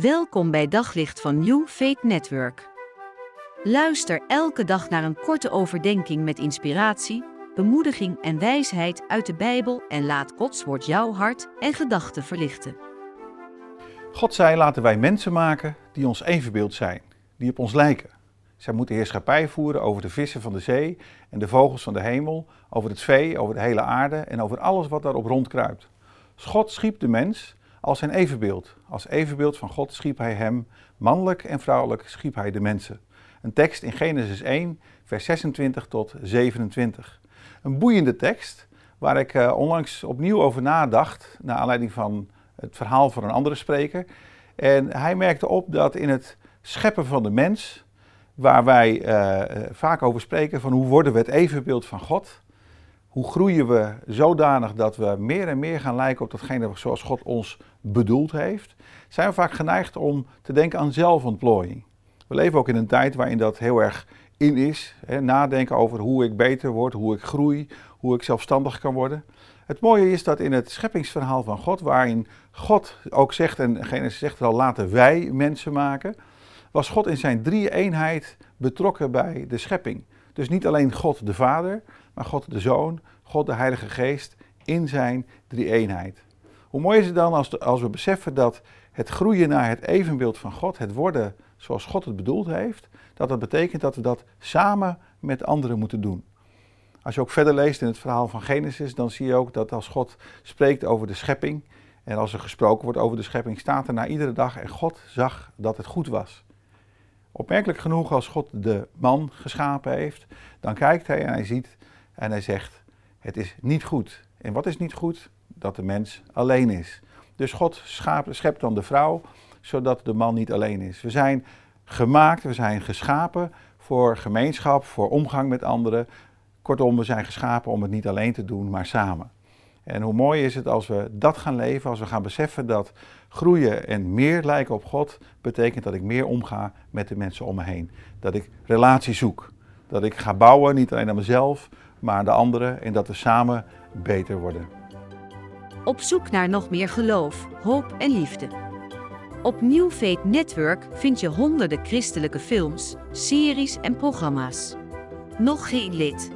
Welkom bij Daglicht van New Faith Network. Luister elke dag naar een korte overdenking met inspiratie, bemoediging en wijsheid uit de Bijbel en laat Gods woord jouw hart en gedachten verlichten. God zei: laten wij mensen maken die ons evenbeeld zijn, die op ons lijken. Zij moeten heerschappij voeren over de vissen van de zee en de vogels van de hemel, over het vee, over de hele aarde en over alles wat daarop rondkruipt. God schiep de mens als zijn evenbeeld. Als evenbeeld van God schiep hij hem, mannelijk en vrouwelijk schiep hij de mensen. Een tekst in Genesis 1, vers 26 tot 27. Een boeiende tekst waar ik uh, onlangs opnieuw over nadacht, naar aanleiding van het verhaal van een andere spreker. En hij merkte op dat in het scheppen van de mens, waar wij uh, vaak over spreken van hoe worden we het evenbeeld van God, hoe groeien we zodanig dat we meer en meer gaan lijken op datgene zoals God ons bedoeld heeft, zijn we vaak geneigd om te denken aan zelfontplooiing. We leven ook in een tijd waarin dat heel erg in is. Hè, nadenken over hoe ik beter word, hoe ik groei, hoe ik zelfstandig kan worden. Het mooie is dat in het scheppingsverhaal van God, waarin God ook zegt, en Genesis zegt al, laten wij mensen maken, was God in zijn drie eenheid betrokken bij de schepping. Dus niet alleen God de Vader, maar God de Zoon, God de Heilige Geest in zijn drie eenheid. Hoe mooi is het dan als, als we beseffen dat het groeien naar het evenbeeld van God, het worden zoals God het bedoeld heeft, dat dat betekent dat we dat samen met anderen moeten doen. Als je ook verder leest in het verhaal van Genesis, dan zie je ook dat als God spreekt over de schepping en als er gesproken wordt over de schepping, staat er na iedere dag en God zag dat het goed was. Opmerkelijk genoeg, als God de man geschapen heeft, dan kijkt hij en hij ziet en hij zegt: Het is niet goed. En wat is niet goed? Dat de mens alleen is. Dus God schept dan de vrouw, zodat de man niet alleen is. We zijn gemaakt, we zijn geschapen voor gemeenschap, voor omgang met anderen. Kortom, we zijn geschapen om het niet alleen te doen, maar samen. En hoe mooi is het als we dat gaan leven, als we gaan beseffen dat groeien en meer lijken op God betekent dat ik meer omga met de mensen om me heen. Dat ik relatie zoek. Dat ik ga bouwen, niet alleen aan mezelf, maar aan de anderen en dat we samen beter worden. Op zoek naar nog meer geloof, hoop en liefde. Op New Network vind je honderden christelijke films, series en programma's. Nog geen lid?